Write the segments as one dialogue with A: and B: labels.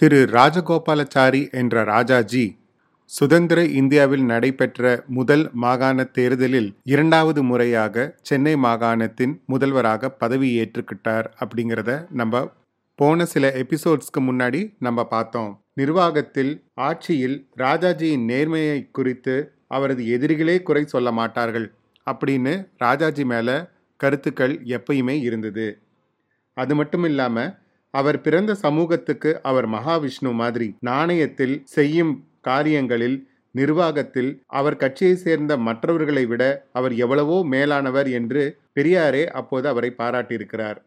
A: திரு ராஜகோபாலாச்சாரி என்ற ராஜாஜி சுதந்திர இந்தியாவில் நடைபெற்ற முதல் மாகாண தேர்தலில் இரண்டாவது முறையாக சென்னை மாகாணத்தின் முதல்வராக பதவி ஏற்றுக்கிட்டார் அப்படிங்கிறத நம்ம போன சில எபிசோட்ஸ்க்கு முன்னாடி நம்ம பார்த்தோம். நிர்வாகத்தில் ஆட்சியில் ராஜாஜியின் நேர்மையை குறித்து அவரது எதிரிகளே குறை சொல்ல மாட்டார்கள் அப்படின்னு ராஜாஜி மேலே கருத்துக்கள் எப்பயுமே இருந்தது. அது மட்டும் இல்லாமல் அவர் பிறந்த சமூகத்துக்கு அவர் மகாவிஷ்ணு மாதிரி நாணயத்தில் செய்யும் காரியங்களில் நிர்வாகத்தில் அவர் கட்சியை சேர்ந்த மற்றவர்களை விட அவர் எவ்வளவோ மேலானவர் என்று பெரியாரே அப்போது அவரை பாராட்டியிருக்கிறார்.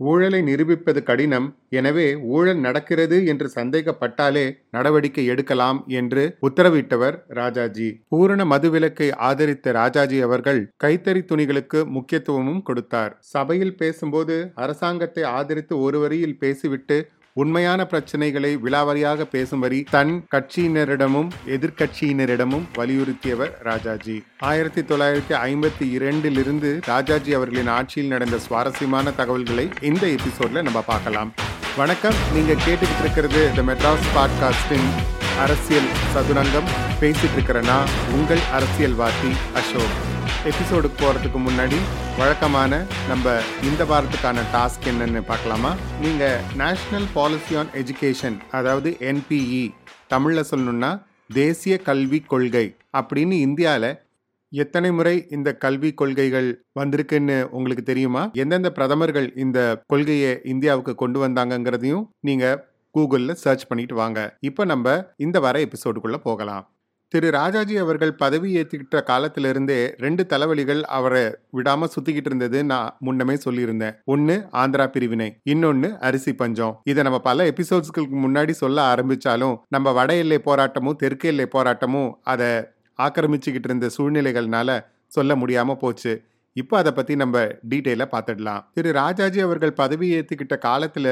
A: ஊழலை நிரூபிப்பது கடினம். எனவே ஊழல் நடக்கிறது என்று சந்தேகப்பட்டாலே நடவடிக்கை எடுக்கலாம் என்று உத்தரவிட்டவர் ராஜாஜி. பூரண மதுவிலக்கை ஆதரித்த ராஜாஜி அவர்கள் கைத்தறி துணிகளுக்கு முக்கியத்துவமும் கொடுத்தார். சபையில் பேசும்போது அரசாங்கத்தை ஆதரித்து ஒரு வரியில் பேசிவிட்டு உண்மையான பிரச்சனைகளை விலாவரியாக பேசும் வரி தன் கட்சியினரிடமும் எதிர்கட்சியினரிடமும் வலியுறுத்தியவர் ராஜாஜி. ஆயிரத்தி தொள்ளாயிரத்தி ஐம்பத்தி இரண்டிலிருந்து ராஜாஜி அவர்களின் ஆட்சியில் நடந்த சுவாரஸ்யமான தகவல்களை இந்த எபிசோட்ல நம்ம பார்க்கலாம். வணக்கம். நீங்க கேட்டுக்கிட்டு இருக்கிறது த மெட்ராஸ் பாட்காஸ்டின் அரசியல் சதுரங்கம். பேசிட்டு இருக்கிறனா உங்கள் அரசியல்வாதி அசோக். எபிசோடுக்கு போகிறதுக்கு முன்னாடி வழக்கமான நம்ம இந்த வாரத்துக்கான டாஸ்க் என்னன்னு பார்க்கலாமா? நீங்கள் நேஷ்னல் பாலிசி ஆன் எஜுகேஷன் அதாவது என்பிஇ தமிழில் சொல்லணும்னா தேசிய கல்விக் கொள்கை அப்படின்னு இந்தியாவில் எத்தனை முறை இந்த கல்வி கொள்கைகள் வந்திருக்குன்னு உங்களுக்கு தெரியுமா? எந்தெந்த பிரதமர்கள் இந்த கொள்கையை இந்தியாவுக்கு கொண்டு வந்தாங்கங்கிறதையும் நீங்கள் கூகுளில் சர்ச் பண்ணிட்டு வாங்க. இப்போ நம்ம இந்த வர எபிசோடுக்குள்ளே போகலாம். திரு ராஜாஜி அவர்கள் பதவி ஏற்றுக்கிட்ட காலத்திலிருந்தே ரெண்டு தலைவலிகள் அவரை விடாம சுத்திக்கிட்டு இருந்தது நான் முன்னமே சொல்லியிருந்தேன். ஒன்னு ஆந்திரா பிரிவினை இன்னொன்னு அரிசி பஞ்சம். இதை நம்ம பல எபிசோட்ஸ்களுக்கு முன்னாடி சொல்ல ஆரம்பிச்சாலும் நம்ம வட எல்லை போராட்டமும் தெற்கு எல்லை போராட்டமும் அதை ஆக்கிரமிச்சுக்கிட்டு இருந்த சூழ்நிலைகள்னால சொல்ல முடியாம போச்சு. இப்போ அதை பத்தி நம்ம டீட்டெயிலாக பார்த்துடலாம் திரு ராஜாஜி அவர்கள் பதவி ஏற்றுக்கிட்ட காலத்துல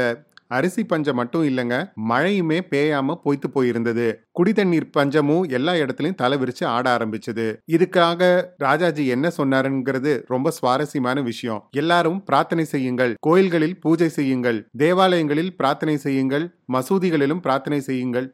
A: அரிசி பஞ்சம் மட்டும் இல்லைங்க மழையுமே பேயாம பொய்த்து போயிருந்தது. குடி தண்ணீர் பஞ்சமும் எல்லா இடத்துலையும் தலை விரிச்சு ஆட ஆரம்பிச்சது. இதுக்காக ராஜாஜி என்ன சொன்னாருங்கிறது ரொம்ப சுவாரஸ்யமான விஷயம். எல்லாரும் பிரார்த்தனை செய்யுங்கள் கோயில்களில் பூஜை செய்யுங்கள் தேவாலயங்களில் பிரார்த்தனை செய்யுங்கள் மசூதிகளிலும் பிரார்த்தனை செய்யுங்கள்.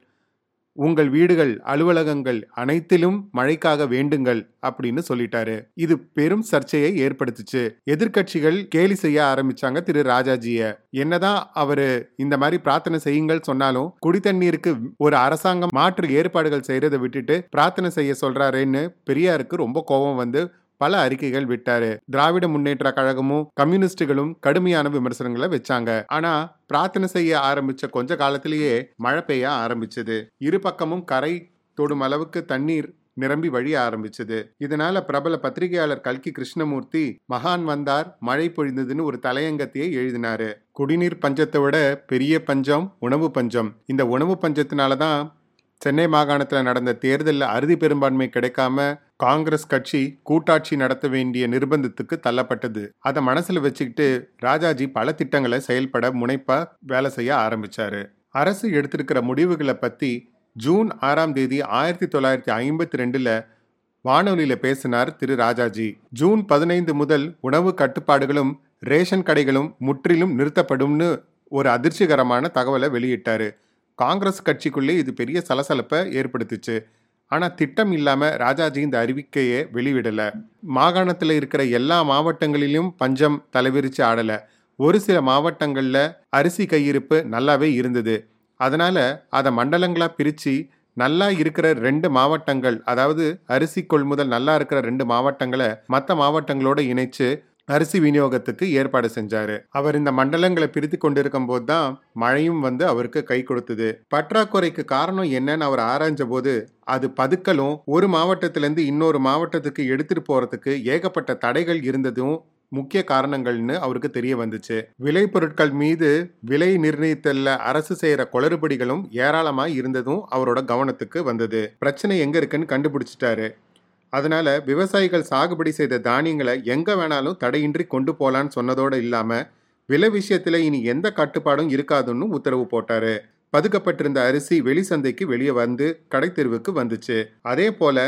A: உங்கள் வீடுகள் அலுவலகங்கள் அனைத்திலும் மழைக்காக வேண்டுங்கள் அப்படின்னு சொல்லிட்டாரு. இது பெரும் சர்ச்சையை ஏற்படுத்துச்சு. எதிர்கட்சிகள் கேலி செய்ய ஆரம்பிச்சாங்க திரு ராஜாஜிய. என்னதான் அவரு இந்த மாதிரி பிரார்த்தனை செய்யுங்கள் சொன்னாலும் குடி தண்ணீருக்கு ஒரு அரசாங்கம் மாற்று ஏற்பாடுகள் செய்யறதை விட்டுட்டு பிரார்த்தனை செய்ய சொல்றாருன்னு பெரியாருக்கு ரொம்ப கோபம் வந்து பல அறிக்கைகள் விட்டாரு. திராவிட முன்னேற்ற கழகமும் கம்யூனிஸ்டுகளும் கடுமையான விமர்சனங்களை வச்சாங்க. ஆனா பிரார்த்தனை செய்ய ஆரம்பிச்ச கொஞ்ச காலத்திலேயே மழை பெய்ய ஆரம்பிச்சது. இரு பக்கமும் கரை தொடும் அளவுக்கு தண்ணீர் நிரம்பி வழிய ஆரம்பிச்சது. இதனால பிரபல பத்திரிகையாளர் கல்கி கிருஷ்ணமூர்த்தி மகான் வந்தார் மழை பொழிந்ததுன்னு ஒரு தலையங்கத்தையே எழுதினாரு. குடிநீர் பஞ்சத்தை விட பெரிய பஞ்சம் உணவு பஞ்சம். இந்த உணவு பஞ்சத்தினாலதான் சென்னை மாகாணத்தில் நடந்த தேர்தலில் அறுதி பெரும்பான்மை கிடைக்காம காங்கிரஸ் கட்சி கூட்டாட்சி நடத்த வேண்டிய நிர்பந்தத்துக்கு தள்ளப்பட்டது. அதை மனசுல வச்சுக்கிட்டு ராஜாஜி பல திட்டங்களை செயல்பட முனைப்பா வேலை செய்ய ஆரம்பிச்சாரு. அரசு எடுத்திருக்கிற முடிவுகளை பத்தி ஜூன் ஆறாம் தேதி ஆயிரத்தி தொள்ளாயிரத்தி ஐம்பத்தி ரெண்டுல வானொலியில பேசினார் திரு ராஜாஜி. ஜூன் பதினைந்து முதல் உணவு கட்டுப்பாடுகளும் ரேஷன் கடைகளும் முற்றிலும் நிறுத்தப்படும்னு ஒரு அதிர்ச்சிகரமான தகவலை வெளியிட்டாரு. காங்கிரஸ் கட்சிக்குள்ளே இது பெரிய சலசலப்பை ஏற்படுத்துச்சு. ஆனால் திட்டம் இல்லாமல் ராஜாஜி இந்த அறிவிக்கையை வெளிவிடலை. மாகாணத்தில் இருக்கிற எல்லா மாவட்டங்களிலும் பஞ்சம் தலைவிரிச்சு ஆடலை. ஒரு சில மாவட்டங்களில் அரிசி கையிருப்பு நல்லாவே இருந்தது. அதனால் அதை மண்டலங்களாக பிரித்து நல்லா இருக்கிற ரெண்டு மாவட்டங்கள் அதாவது அரிசி கொள்முதல் நல்லா இருக்கிற ரெண்டு மாவட்டங்களை மற்ற மாவட்டங்களோட இணைச்சு அரிசி விநியோகத்துக்கு ஏற்பாடு செஞ்சாரு. அவர் இந்த மண்டலங்களை பிரித்து கொண்டிருக்கும் போது தான் மழையும் வந்து அவருக்கு கை கொடுத்தது. பற்றாக்குறைக்கு காரணம் என்னன்னு அவர் ஆராய்ஞ்ச போது அது பதுக்கலும் ஒரு மாவட்டத்திலேருந்து இன்னொரு மாவட்டத்துக்கு எடுத்துட்டு போறதுக்கு ஏகப்பட்ட தடைகள் இருந்ததும் முக்கிய காரணங்கள்னு அவருக்கு தெரிய வந்துச்சு. விலை பொருட்கள் மீது விலை நிர்ணயித்தல்ல அரசு செய்யற குளறுபடிகளும் ஏராளமா இருந்ததும் அவரோட கவனத்துக்கு வந்தது. பிரச்சனை எங்க இருக்குன்னு கண்டுபிடிச்சிட்டாரு. அதனால் விவசாயிகள் சாகுபடி செய்த தானியங்களை எங்கே வேணாலும் தடையின்றி கொண்டு போகலான்னு சொன்னதோடு இல்லாமல் விலை விஷயத்தில் இனி எந்த கட்டுப்பாடும் இருக்காதுன்னு உத்தரவு போட்டார். பதுக்கப்பட்டிருந்த அரிசி வெளி சந்தைக்கு வெளியே வந்து கடை தெருவுக்கு வந்துச்சு. அதே போல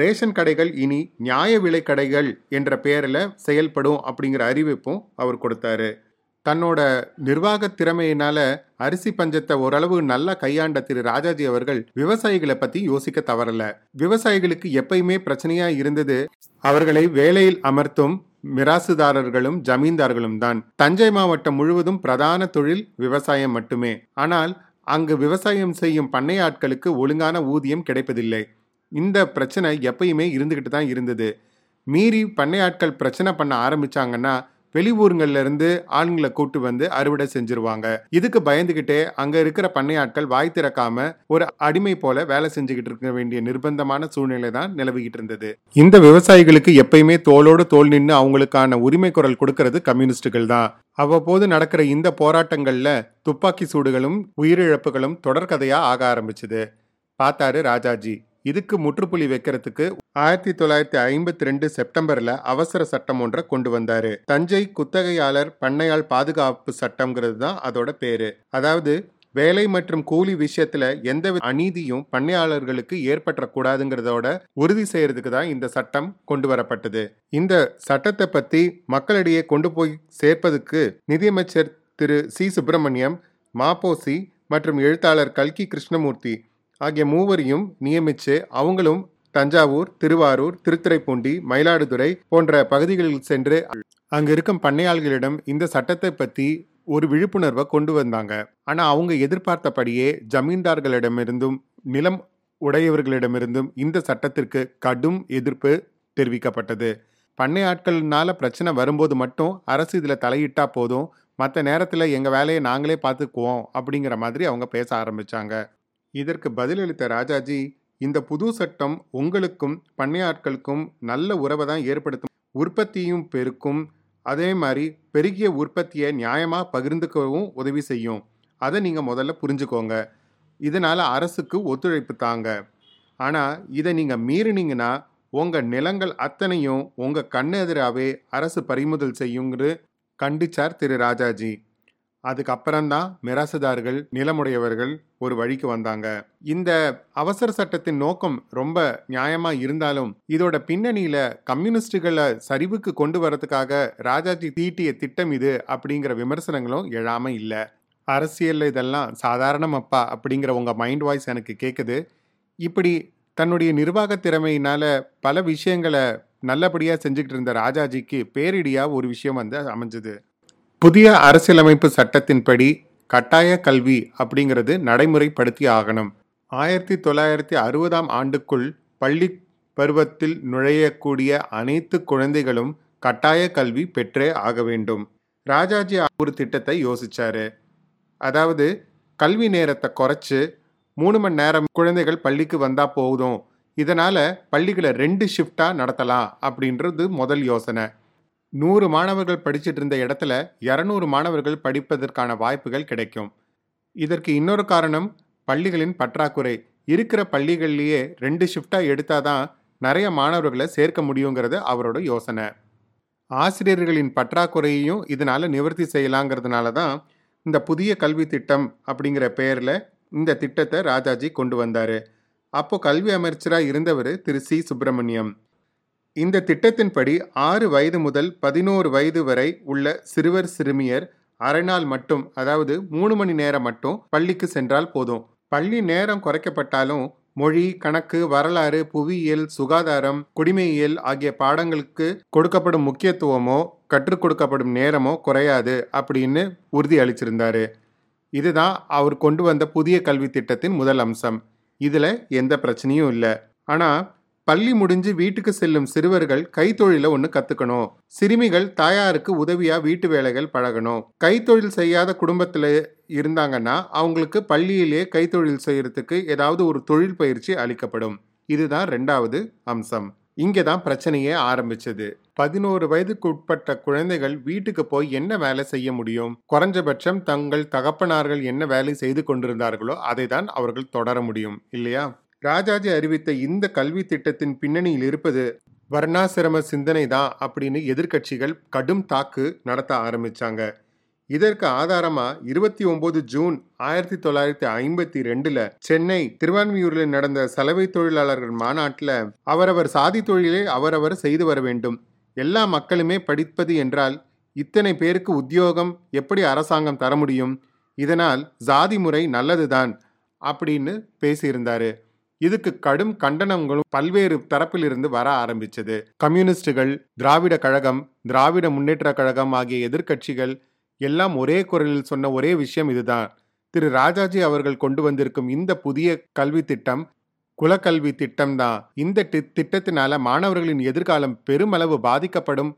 A: ரேஷன் கடைகள் இனி நியாய விலை கடைகள் என்ற பெயரில் செயல்படும் அப்படிங்கிற அறிவிப்பும் அவர் கொடுத்தாரு. தன்னோட நிர்வாக திறமையினால அரிசி பஞ்சத்தை ஓரளவு நல்லா கையாண்ட திரு ராஜாஜி அவர்கள் விவசாயிகளை பத்தி யோசிக்க தவறல. விவசாயிகளுக்கு எப்பயுமே பிரச்சனையா இருந்தது அவர்களை வேலையில் அமர்த்தும் மிராசுதாரர்களும் ஜமீன்தார்களும் தான். தஞ்சை மாவட்டம் முழுவதும் பிரதான தொழில் விவசாயம் மட்டுமே. ஆனால் அங்கு விவசாயம் செய்யும் பண்ணையாட்களுக்கு ஒழுங்கான ஊதியம் கிடைப்பதில்லை. இந்த பிரச்சனை எப்பயுமே இருந்துகிட்டு தான் இருந்தது. மீறி பண்ணையாட்கள் பிரச்சனை பண்ண ஆரம்பிச்சாங்கன்னா வெளியூருங்கள்ல இருந்து ஆளுங்களை கூட்டு வந்து அறுவடை செஞ்சிருவாங்க. இதுக்கு பயந்துகிட்டே அங்க இருக்கிற பண்ணையாட்கள் வாய் திறக்காம ஒரு அடிமை போல வேலை செஞ்சுக்கிட்டு இருக்க வேண்டிய நிர்பந்தமான சூழ்நிலை தான் நிலவிக்கிட்டு இருந்தது. இந்த விவசாயிகளுக்கு எப்பயுமே தோளோடு தோல் நின்று அவங்களுக்கான உரிமை குரல் கொடுக்கறது கம்யூனிஸ்டுகள் தான். அவ்வப்போது நடக்கிற இந்த போராட்டங்கள்ல துப்பாக்கி சூடுகளும் உயிரிழப்புகளும் தொடர்கதையா ஆக ஆரம்பிச்சது. பார்த்தாரு ராஜாஜி. இதுக்கு முற்றுப்புள்ளி வைக்கிறதுக்கு ஆயிரத்தி தொள்ளாயிரத்தி ஐம்பத்தி ரெண்டு செப்டம்பர்ல அவசர சட்டம் ஒன்றை கொண்டு வந்தாரு. தஞ்சை குத்தகையாளர் பண்ணையால் பாதுகாப்பு சட்டம்ங்கிறது தான் அதோட பேரு. அதாவது வேலை மற்றும் கூலி விஷயத்துல எந்த அநீதியும் பண்ணையாளர்களுக்கு ஏற்பட்டக்கூடாதுங்கிறதோட உறுதி செய்யறதுக்கு தான் இந்த சட்டம் கொண்டு வரப்பட்டது. இந்த சட்டத்தை பத்தி மக்களிடையே கொண்டு போய் சேர்ப்பதுக்கு நிதியமைச்சர் திரு சி. சுப்பிரமணியம் மாப்போசி மற்றும் எழுத்தாளர் கல்கி கிருஷ்ணமூர்த்தி ஆகிய மூவரையும் நியமித்து அவங்களும் தஞ்சாவூர் திருவாரூர் திருத்துறைப்பூண்டி மயிலாடுதுறை போன்ற பகுதிகளில் சென்று அங்க இருக்கும் பண்ணையாள்களிடம் இந்த சட்டத்தை பத்தி ஒரு விழிப்புணர்வை கொண்டு வந்தாங்க. ஆனா அவங்க எதிர்பார்த்தபடியே ஜமீன்தார்களிடமிருந்தும் நிலம் உடையவர்களிடமிருந்தும் இந்த சட்டத்திற்கு கடும் எதிர்ப்பு தெரிவிக்கப்பட்டது. பண்ணை ஆட்கள்னால பிரச்சனை வரும்போது மட்டும் அரசு இதில் தலையிட்டா போதும் மற்ற நேரத்தில் எங்கள் வேலையை நாங்களே பார்த்துக்குவோம் அப்படிங்கிற மாதிரி அவங்க பேச ஆரம்பிச்சாங்க. இதற்கு பதிலளித்த ராஜாஜி இந்த புது சட்டம் உங்களுக்கும் பண்ணையாட்களுக்கும் நல்ல உறவை தான் ஏற்படுத்தும். உற்பத்தியும் பெருக்கும். அதே மாதிரி பெருகிய உற்பத்தியை நியாயமாக பகிர்ந்துக்கவும் உதவி செய்யும். அதை நீங்கள் முதல்ல புரிஞ்சுக்கோங்க. இதனால் அரசுக்கு ஒத்துழைப்பு தாங்க. ஆனால் இதை நீங்கள் மீறினீங்கன்னா உங்கள் நிலங்கள் அத்தனையும் உங்கள் கண்ணெதிராகவே அரசு பறிமுதல் செய்யுங்கிறது கண்டிச்சார் திரு ராஜாஜி. அதுக்கப்புறம்தான் மிராசுதார்கள் நிலமுடையவர்கள் ஒரு வழிக்கு வந்தாங்க. இந்த அவசர சட்டத்தின் நோக்கம் ரொம்ப நியாயமா இருந்தாலும் இதோட பின்னணியில கம்யூனிஸ்டுகளை சரிவுக்கு கொண்டு வரதுக்காக ராஜாஜி தீட்டிய திட்டம் இது அப்படிங்கிற விமர்சனங்களும் எழாம இல்லை. அரசியல் இதெல்லாம் சாதாரணம் அப்பா அப்படிங்கிற உங்க மைண்ட் வாய்ஸ் எனக்கு கேட்குது இப்படி தன்னுடைய நிர்வாக திறமையினால பல விஷயங்களை நல்லபடியாக செஞ்சுக்கிட்டு இருந்த ராஜாஜிக்கு பேரிடியாக ஒரு விஷயம் வந்து அமைஞ்சது. புதிய அரசியலமைப்பு சட்டத்தின்படி கட்டாய கல்வி அப்படிங்கிறது நடைமுறைப்படுத்தி ஆகணும். ஆயிரத்தி தொள்ளாயிரத்தி அறுபதாம் ஆண்டுக்குள் பள்ளி பருவத்தில் நுழையக்கூடிய அனைத்து குழந்தைகளும் கட்டாய கல்வி பெற்றே ஆக வேண்டும். ராஜாஜி ஒரு திட்டத்தை யோசிச்சாரு. அதாவது கல்வி நேரத்தை குறைச்சு மூணு மணி நேரம் குழந்தைகள் பள்ளிக்கு வந்தா போதும். இதனால பள்ளிகளை ரெண்டு ஷிஃப்டா நடத்தலாம் அப்படின்றது முதல் யோசனை. நூறு மாணவர்கள் படிச்சுட்டு இருந்த இடத்துல இரநூறு மாணவர்கள் படிப்பதற்கான வாய்ப்புகள் கிடைக்கும். இதற்கு இன்னொரு காரணம் பள்ளிகளின் பற்றாக்குறை. இருக்கிற பள்ளிகள்லேயே ரெண்டு ஷிஃப்டாக எடுத்தாதான் நிறைய மாணவர்களை சேர்க்க முடியுங்கிறது அவரோட யோசனை. ஆசிரியர்களின் பற்றாக்குறையையும் இதனால் நிவர்த்தி செய்யலாங்கிறதுனால தான் இந்த புதிய கல்வி திட்டம் அப்படிங்கிற பெயரில் இந்த திட்டத்தை ராஜாஜி கொண்டு வந்தார். அப்போ கல்வி அமைச்சராக இருந்தவர் திரு சி. சுப்பிரமணியம். இந்த திட்டத்தின்படி ஆறு வயது முதல் பதினோரு வயது வரை உள்ள சிறுவர் சிறுமியர் அரை நாள் மட்டும் அதாவது மூணு மணி நேரம் மட்டும் பள்ளிக்கு சென்றால் போதும். பள்ளி நேரம் குறைக்கப்பட்டாலும் மொழி கணக்கு வரலாறு புவியியல் சுகாதாரம் குடிமையியல் ஆகிய பாடங்களுக்கு கொடுக்கப்படும் முக்கியத்துவமோ கற்றுக் கொடுக்கப்படும் நேரமோ குறையாது அப்படின்னு உறுதி அளிச்சிருந்தாரு. இதுதான் அவர் கொண்டு வந்த புதிய கல்வி திட்டத்தின் முதல் அம்சம். இதுல எந்த பிரச்சனையும் இல்லை. ஆனா பள்ளி முடிஞ்சு வீட்டுக்கு செல்லும் சிறுவர்கள் கைத்தொழில ஒன்று கத்துக்கணும். சிறுமிகள் தாயாருக்கு உதவியா வீட்டு வேலைகள் பழகணும். கைத்தொழில் செய்யாத குடும்பத்தில் இருந்தாங்கன்னா அவங்களுக்கு பள்ளியிலேயே கைத்தொழில் செய்யறதுக்கு ஏதாவது ஒரு தொழில் பயிற்சி அளிக்கப்படும். இதுதான் ரெண்டாவது அம்சம். இங்கே தான் பிரச்சனையே ஆரம்பிச்சது. பதினோரு வயதுக்கு உட்பட்ட குழந்தைகள் வீட்டுக்கு போய் என்ன வேலை செய்ய முடியும்? குறைஞ்சபட்சம் தங்கள் தகப்பனார்கள் என்ன வேலை செய்து கொண்டிருந்தார்களோ அதை தான் அவர்கள் தொடர முடியும் இல்லையா? ராஜாஜி அறிவித்த இந்த கல்வி திட்டத்தின் பின்னணியில் இருப்பது வர்ணாசிரம சிந்தனை தான் அப்படின்னு எதிர்க்கட்சிகள் கடும் தாக்கு நடத்த ஆரம்பிச்சாங்க. இதற்கு ஆதாரமா இருபத்தி ஒன்பது ஜூன் ஆயிரத்தி தொள்ளாயிரத்தி ஐம்பத்தி ரெண்டுல சென்னை திருவான்மியூரில் நடந்த சலவை தொழிலாளர்கள் மாநாட்டில் அவரவர் சாதி தொழிலை அவரவர் செய்து வர வேண்டும். எல்லா மக்களுமே படிப்பது என்றால் இத்தனை பேருக்கு உத்தியோகம் எப்படி அரசாங்கம் தர முடியும்? இதனால் சாதி முறை நல்லதுதான் அப்படின்னு பேசியிருந்தாரு. இதுக்கு கடும் கண்டனங்களும் பல்வேறு தரப்பிலிருந்து வர ஆரம்பிச்சது. கம்யூனிஸ்டுகள் திராவிட கழகம் திராவிட முன்னேற்ற கழகம் ஆகிய எதிர்க்கட்சிகள் எல்லாம் ஒரே குரலில் சொன்ன ஒரே விஷயம் இதுதான். திரு. ராஜாஜி அவர்கள் கொண்டு வந்திருக்கும் இந்த புதிய கல்வி திட்டம் குலக்கல்வி திட்டம் தான் இந்த திட்டத்தினால மாணவர்களின் எதிர்காலம் பெருமளவு பாதிக்கப்படும்.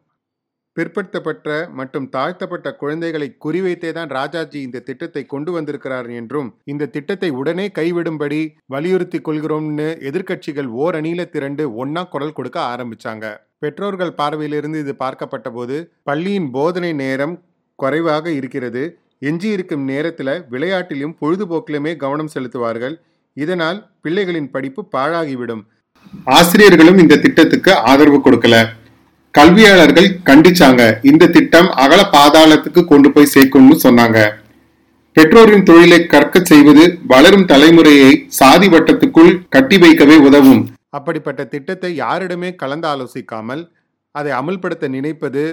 A: பிற்படுத்தப்பட்ட மற்றும் தாழ்த்தப்பட்ட குழந்தைகளை குறிவைத்தே தான் ராஜாஜி இந்த திட்டத்தை கொண்டு வந்திருக்கிறார் என்றும் இந்த திட்டத்தை உடனே கைவிடும்படி வலியுறுத்தி கொள்கிறோம்னு எதிர்க்கட்சிகள் ஓர் அணியில திரண்டு ஒன்னா குரல் கொடுக்க ஆரம்பிச்சாங்க. பெற்றோர்கள் பார்வையிலிருந்து இது பார்க்கப்பட்ட போது பள்ளியின் போதனை நேரம் குறைவாக இருக்கிறது எஞ்சியிருக்கும் நேரத்தில் விளையாட்டிலும் பொழுதுபோக்கிலுமே கவனம் செலுத்துவார்கள் இதனால் பிள்ளைகளின் படிப்பு பாழாகிவிடும். ஆசிரியர்களும் இந்த திட்டத்துக்கு ஆதரவு கொடுக்கல. கல்வியாளர்கள் கண்டிச்சாங்க. இந்த திட்டம் அகல பாதாளத்துக்கு கொண்டு போய் சேர்க்கும்னு சொன்னாங்க. பெற்றோரின் தொழிலை கற்க செய்வது வளரும் தலைமுறையை சாதி வட்டத்துக்குள் கட்டி வைக்கவே உதவும். அப்படிப்பட்ட திட்டத்தை யாரிடமே கலந்து ஆலோசிக்காமல் அதை அமல்படுத்த நினைப்பது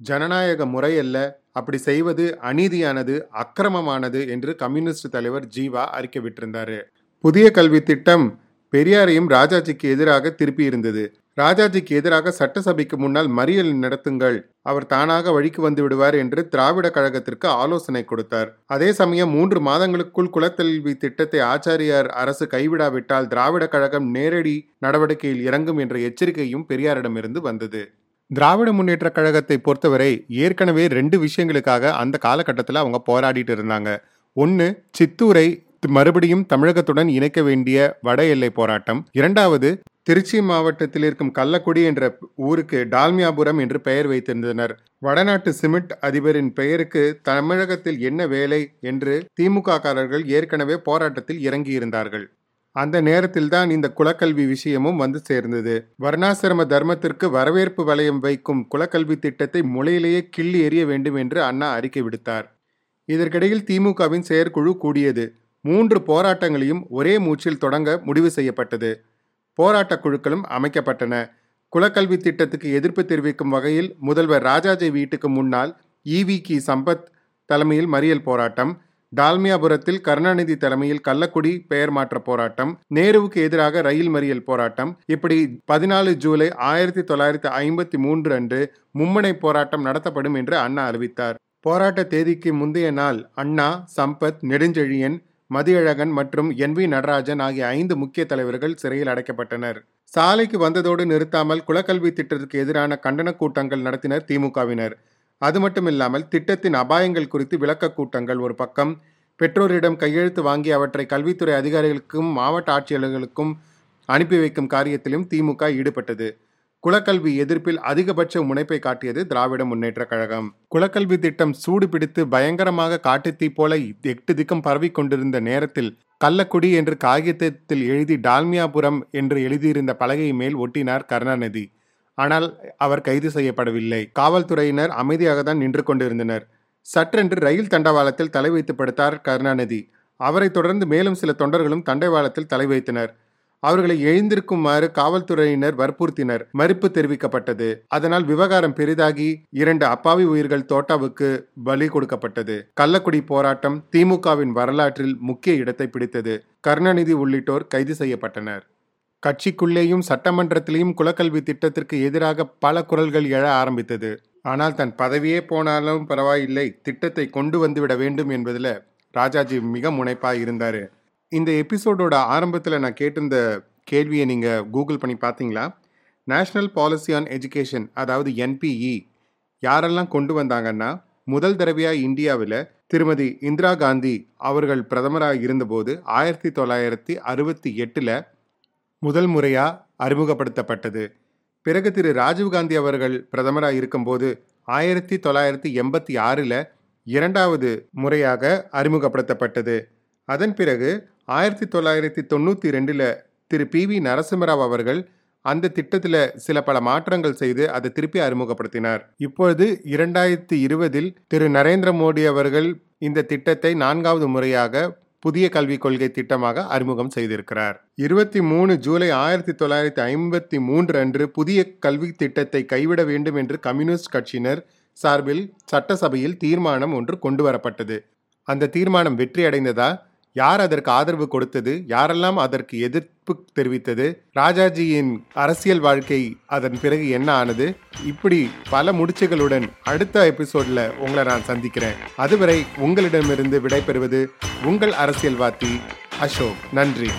A: ஜனநாயக முறையல்ல. அப்படி செய்வது அநீதியானது அக்கிரமமானது என்று கம்யூனிஸ்ட் தலைவர் ஜீவா அறிக்கை விட்டிருந்தாரு. புதிய கல்வி திட்டம் பெரியாரையும் ராஜாஜிக்கு எதிராக திருப்பி இருந்தது ராஜாஜிக்கு எதிராக சட்டசபைக்கு முன்னால் மறியல் நடத்துங்கள். அவர் தானாக வழிக்கு வந்து விடுவார் என்று திராவிட கழகத்திற்கு ஆலோசனை கொடுத்தார். அதே சமயம் மூன்று மாதங்களுக்குள் குலக்கல்வி திட்டத்தை ஆச்சாரியார் அரசு கைவிடாவிட்டால் திராவிட கழகம் நேரடி நடவடிக்கையில் இறங்கும் என்ற எச்சரிக்கையும் பெரியாரிடமிருந்து வந்தது. திராவிட முன்னேற்ற கழகத்தை பொறுத்தவரை ஏற்கனவே ரெண்டு விஷயங்களுக்காக அந்த காலகட்டத்தில் அவங்க போராடிட்டு இருந்தாங்க. ஒன்று சித்தூரை மறுபடியும் தமிழகத்துடன் இணைக்க வேண்டிய வட எல்லை போராட்டம். இரண்டாவது திருச்சி மாவட்டத்தில் இருக்கும் கள்ளக்குடி என்ற ஊருக்கு டால்மியாபுரம் என்று பெயர் வைத்திருந்தனர். வடநாட்டு சிமெண்ட் அதிபரின் பெயருக்கு தமிழகத்தில் என்ன வேலை என்று திமுக காரர்கள் ஏற்கனவே போராட்டத்தில் இறங்கியிருந்தார்கள். அந்த நேரத்தில்தான் இந்த குலக்கல்வி விஷயமும் வந்து சேர்ந்தது. வர்ணாசிரம தர்மத்திற்கு வரவேற்பு வளையம் வைக்கும் குலக்கல்வி திட்டத்தை முளையிலேயே கிள்ளி எறிய வேண்டும் என்று அண்ணா அறிக்கை விடுத்தார். இதற்கிடையில் திமுகவின் செயற்குழு கூடியது. மூன்று போராட்டங்களையும் ஒரே மூச்சில் தொடங்க முடிவு செய்யப்பட்டது. போராட்டக் குழுக்களும் அமைக்கப்பட்டன. குலக்கல்வி திட்டத்துக்கு எதிர்ப்பு தெரிவிக்கும் வகையில் முதல்வர் ராஜாஜி வீட்டுக்கு முன்னால் ஈவி கி சம்பத் தலைமையில் மறியல் போராட்டம் டால்மியாபுரத்தில் கருணாநிதி தலைமையில் கள்ளக்குடி பெயர் மாற்ற போராட்டம் நேருவுக்கு எதிராக ரயில் மறியல் போராட்டம். இப்படி பதினாலு ஜூலை ஆயிரத்தி தொள்ளாயிரத்தி ஐம்பத்தி மூன்று அன்று மும்முனை போராட்டம் நடத்தப்படும் என்று அண்ணா அறிவித்தார். போராட்ட தேதிக்கு முந்தைய நாள் அண்ணா சம்பத் நெடுஞ்செழியன் மதியழகன் மற்றும் என் வி நடராஜன் ஆகிய ஐந்து முக்கிய தலைவர்கள் சிறையில் அடைக்கப்பட்டனர். சாலைக்கு வந்ததோடு நிறுத்தாமல் குலக்கல்வி திட்டத்திற்கு எதிரான கண்டன கூட்டங்கள் நடத்தினர் திமுகவினர். அது மட்டுமில்லாமல் திட்டத்தின் அபாயங்கள் குறித்து விளக்க கூட்டங்கள் ஒரு பக்கம். பெற்றோரிடம் கையெழுத்து வாங்கி அவற்றை கல்வித்துறை அதிகாரிகளுக்கும் மாவட்ட ஆட்சியாளர்களுக்கும் அனுப்பி வைக்கும் காரியத்திலும் திமுக ஈடுபட்டது. குலக்கல்வி எதிர்ப்பில் அதிகபட்ச முனைப்பை காட்டியது திராவிட முன்னேற்ற கழகம். குலக்கல்வி திட்டம் சூடு பிடித்து பயங்கரமாக காட்டுத்தீ போல எட்டு திக்கம் பரவிக் கொண்டிருந்த நேரத்தில் கள்ளக்குடி என்று காகிதத்தில் எழுதி டால்மியாபுரம் என்று எழுதியிருந்த பலகை மேல் ஒட்டினார் கருணாநிதி. ஆனால் அவர் கைது செய்யப்படவில்லை. காவல்துறையினர் அமைதியாக தான் நின்று கொண்டிருந்தனர். சற்றென்று ரயில் தண்டவாளத்தில் தலை வைத்து படுத்தார் கருணாநிதி. அவரைத் தொடர்ந்து மேலும் சில தொண்டர்களும் தண்டவாளத்தில் தலை வைத்தனர். அவர்களை எழுந்திருக்குமாறு காவல்துறையினர் வற்புறுத்தினர். மறுப்பு தெரிவிக்கப்பட்டது. அதனால் விவகாரம் பெரிதாகி இரண்டு அப்பாவி உயிர்கள் தோட்டாவுக்கு பலி கொடுக்கப்பட்டது. கள்ளக்குடி போராட்டம் திமுகவின் வரலாற்றில் முக்கிய இடத்தை பிடித்தது. கருணாநிதி உள்ளிட்டோர் கைது செய்யப்பட்டனர். கட்சிக்குள்ளேயும் சட்டமன்றத்திலேயும் குலக்கல்வி திட்டத்திற்கு எதிராக பல குரல்கள் எழ ஆரம்பித்தது. ஆனால் தன் பதவியே போனாலும் பரவாயில்லை. திட்டத்தை கொண்டு வந்துவிட வேண்டும் என்பதில் ராஜாஜி மிக முனைப்பாக இருந்தார். இந்த எபிசோடோட ஆரம்பத்தில் நான் கேட்டிருந்த கேள்வியை நீங்கள் கூகுள் பண்ணி பார்த்தீங்களா? நேஷ்னல் பாலிசி ஆன் எஜுகேஷன் அதாவது என்பிஇ யாரெல்லாம் கொண்டு வந்தாங்கன்னா முதல் தடவையாக இந்தியாவில் திருமதி இந்திரா காந்தி அவர்கள் பிரதமராக இருந்தபோது ஆயிரத்தி தொள்ளாயிரத்தி அறுபத்தி எட்டில் முதல் முறையாக அறிமுகப்படுத்தப்பட்டது. பிறகு திரு ராஜீவ்காந்தி அவர்கள் பிரதமராக இருக்கும்போது ஆயிரத்தி தொள்ளாயிரத்தி எண்பத்தி ஆறில் இரண்டாவது முறையாக அறிமுகப்படுத்தப்பட்டது. அதன் பிறகு ஆயிரத்தி தொள்ளாயிரத்தி தொண்ணூற்றி ரெண்டில் திரு பி வி நரசிம்மராவ் அவர்கள் அந்த திட்டத்தில் சில பல மாற்றங்கள் செய்து அதை திருப்பி அறிமுகப்படுத்தினார். இப்பொழுது இரண்டாயிரத்தி இருபதில் திரு நரேந்திர மோடி அவர்கள் இந்த திட்டத்தை நான்காவது முறையாக புதிய கல்விக் கொள்கை திட்டமாக அறிமுகம் செய்திருக்கிறார். இருபத்தி மூணு ஜூலை ஆயிரத்தி தொள்ளாயிரத்தி ஐம்பத்தி மூன்று அன்று புதிய கல்வி திட்டத்தை கைவிட வேண்டும் என்று கம்யூனிஸ்ட் கட்சியினர் சார்பில் சட்டசபையில் தீர்மானம் ஒன்று கொண்டு வரப்பட்டது. அந்த தீர்மானம் வெற்றி அடைந்ததா யார் அதற்கு ஆதரவு கொடுத்தது? யாரெல்லாம் அதற்கு எதிர்ப்பு தெரிவித்தது? ராஜாஜியின் அரசியல் வாழ்க்கை அதன் பிறகு என்ன ஆனது? இப்படி பல முடிச்சுகளுடன் அடுத்த எபிசோட்ல உங்களை நான் சந்திக்கிறேன். அதுவரை உங்களிடமிருந்து விடைபெறுவது உங்கள் அரசியல்வாதி அசோக். நன்றி.